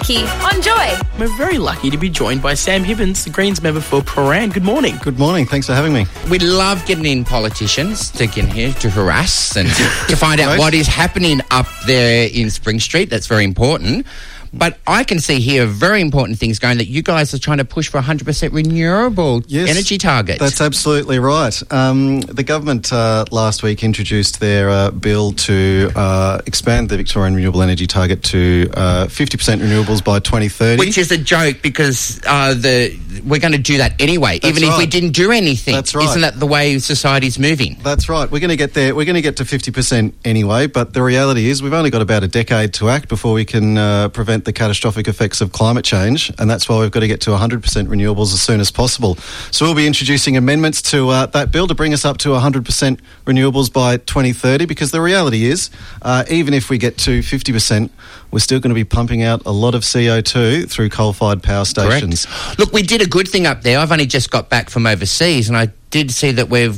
Tom and Mikey on Joy. We're very lucky to be joined by Sam Hibbins, the Greens member for Prahran. Good morning. Good morning. Thanks for having me. We love getting in politicians to get here to harass and to find out what is happening up there in Spring Street. That's very important. But I can see here very important things going that you guys are trying to push for 100% renewable Yes, energy targets. That's absolutely right. Um, the government uh, last week introduced their uh, bill to uh, expand the Victorian renewable energy target to uh, 50% renewables by 2030. which is a joke because uh, the we're going to do that anyway, That's even if we didn't do anything. That's right. Isn't that the way society's moving? That's right. We're going to get there. We're going to get to 50% anyway, but the reality is we've only got about a decade to act before we can uh, prevent the catastrophic effects of climate change, and that's why we've got to get to 100% renewables as soon as possible. So we'll be introducing amendments to uh, that bill to bring us up to 100% renewables by 2030, because the reality is, uh, even if we get to 50%, we're still going to be pumping out a lot of CO2 through coal-fired power stations. Correct. Look, we did a good thing up there. I've only just got back from overseas, and I did see that we're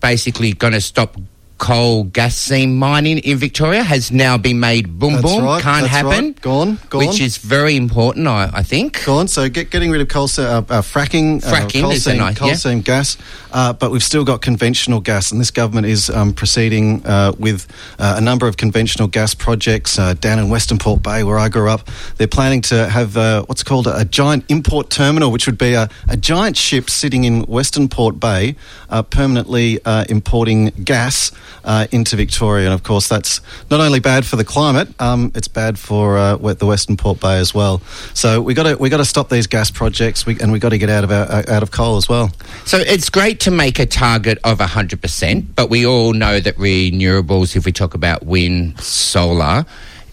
basically going to stop coal gas seam mining in Victoria. Has now been made boom That's boom. right, Can't happen. right. Gone, gone. Which is very important, I, I think. Gone. So get, getting rid of coal se- uh, uh, fracking, Fracking uh, coal, is a seam, nice- coal yeah. seam gas, uh, but we've still got conventional gas, and this government is um, proceeding uh, with uh, a number of conventional gas projects uh, down in Western Port Bay, where I grew up. They're planning to have uh, what's called a, giant import terminal, which would be a, a giant ship sitting in Western Port Bay, uh, permanently uh, importing gas uh, into Victoria, and of course that's not only bad for the climate, um, it's bad for uh, the Western Port Bay as well. So we got to we got to stop these gas projects, we, and we got to get out of our, uh, out of coal as well. So it's great to make a target of 100%, but we all know that renewables, if we talk about wind, solar,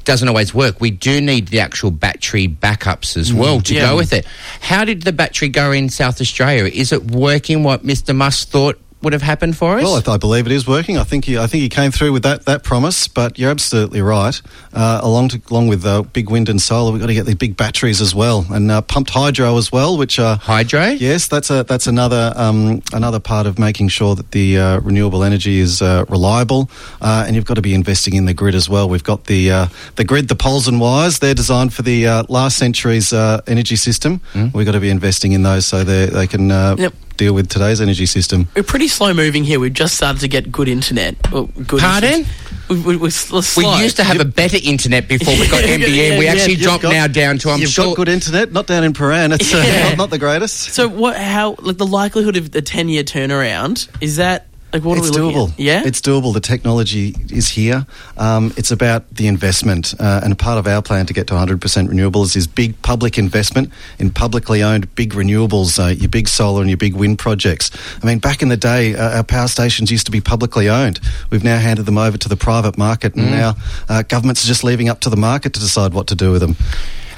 doesn't always work. We do need the actual battery backups as well to Yeah. go with it. How did the battery go in South Australia? Is it working what Mr. Musk thought would have happened for us? Well, I, th- I believe it is working. I think he, I think he came through with that, that promise. But you're absolutely right. Uh, along to, along with uh, big wind and solar, we've got to get these big batteries as well, and uh, pumped hydro as well, which are Hydro? Yes, that's a that's another um, another part of making sure that the uh, renewable energy is uh, reliable, uh, and you've got to be investing in the grid as well. We've got the uh, the grid, the poles and wires. They're designed for the uh, last century's uh, energy system. We've got to be investing in those so they they can uh, Yep. Deal with today's energy system. We're pretty slow moving here. We've just started to get good internet. Well, good Pardon? internet. We, we, we're we used to have a better internet before we got Yeah, NBN. yeah, we actually you've dropped got- now down to, I'm You've sure... got good internet, not down in Prahran. It's uh, Yeah. not, not the greatest. So what? How? Like the likelihood of a ten year turnaround is that? Like what it's are we doable. at? Yeah. it's doable. The technology is here. Um, it's about the investment, uh, and a part of our plan to get to 100% renewables is big public investment in publicly owned big renewables, uh, your big solar and your big wind projects. I mean, back in the day, uh, our power stations used to be publicly owned. We've now handed them over to the private market, and now uh, governments are just leaving up to the market to decide what to do with them.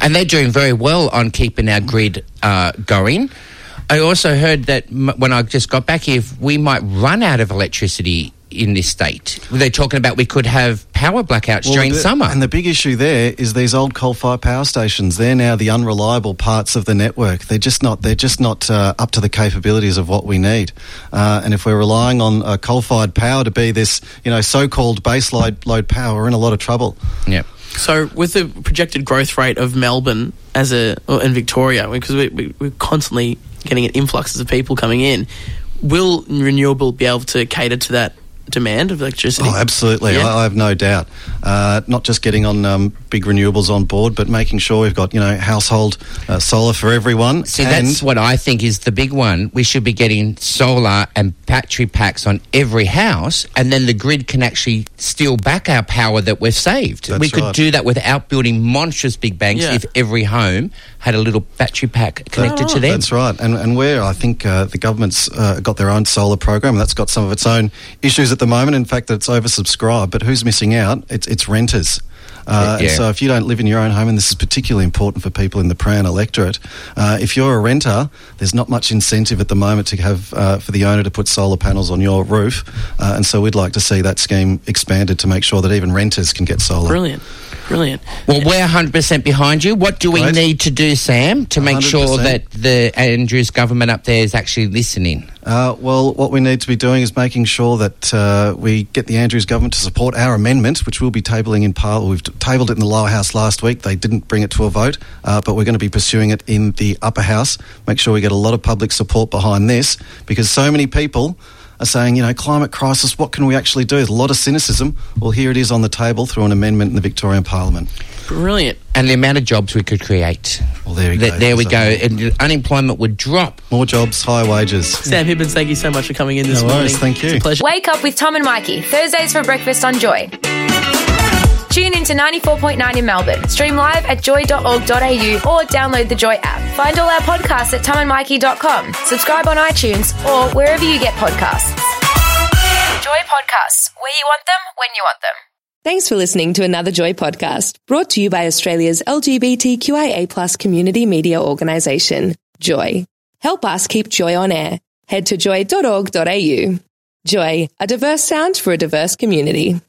and they're doing very well on keeping our grid uh, going. I also heard that m- when I just got back here, we might run out of electricity in this state. They're talking about we could have power blackouts during the- summer. And the big issue there is these old coal-fired power stations. They're now the unreliable parts of the network. They're just not. They're just not uh, up to the capabilities of what we need. Uh, and if we're relying on uh, coal-fired power to be this, you know, so-called base load, load power, we're in a lot of trouble. yeah. So, with the projected growth rate of Melbourne as a or in Victoria, because we, we, we're constantly getting an influxes of people coming in, will renewable be able to cater to that demand of electricity? Oh, absolutely. Yeah. I, I have no doubt. Uh, not just getting on um, big renewables on board, but making sure we've got you know household uh, solar for everyone. See, and that's what I think is the big one. We should be getting solar and battery packs on every house, and then the grid can actually steal back our power that we've saved. That's we could right. do that without building monstrous big banks Yeah. if every home had a little battery pack connected to them. That's right, and and where I think uh, the government's uh, got their own solar program, that's got some of its own issues at the moment. In fact, that it's oversubscribed. But who's missing out? It's it's renters. Uh, Yeah. So if you don't live in your own home, and this is particularly important for people in the Prahran electorate, uh, if you're a renter, there's not much incentive at the moment to have uh, for the owner to put solar panels on your roof. Uh, and so we'd like to see that scheme expanded to make sure that even renters can get solar. Brilliant. Brilliant. Well, we're 100% behind you. What do we Right. need to do, Sam, to make sure 100%. that the Andrews government up there is actually listening? Uh, well, what we need to be doing is making sure that uh, we get the Andrews government to support our amendment, which we'll be tabling in Parliament. We've t- tabled it in the lower house last week. They didn't bring it to a vote, uh, but we're going to be pursuing it in the upper house. Make sure we get a lot of public support behind this because so many people are saying, you know, climate crisis, what can we actually do? There's a lot of cynicism. Well, here it is on the table through an amendment in the Victorian Parliament. Brilliant. And the amount of jobs we could create. Well, there you Th- go. There we There's go. And unemployment would drop. More jobs, higher wages. Sam Hibbins, thank you so much for coming in this No worries, morning. thank you. It's a pleasure. Wake up with Tom and Mikey, Thursdays for breakfast on Joy. Tune in to 94.9 in Melbourne. Stream live at joy.org.au or download the Joy app. Find all our podcasts at tomandmikey.com. Subscribe on iTunes or wherever you get podcasts. Joy Podcasts, where you want them, when you want them. Thanks for listening to another Joy podcast brought to you by Australia's LGBTQIA plus community media organisation, Joy. Help us keep Joy on air. Head to joy.org.au. Joy, a diverse sound for a diverse community.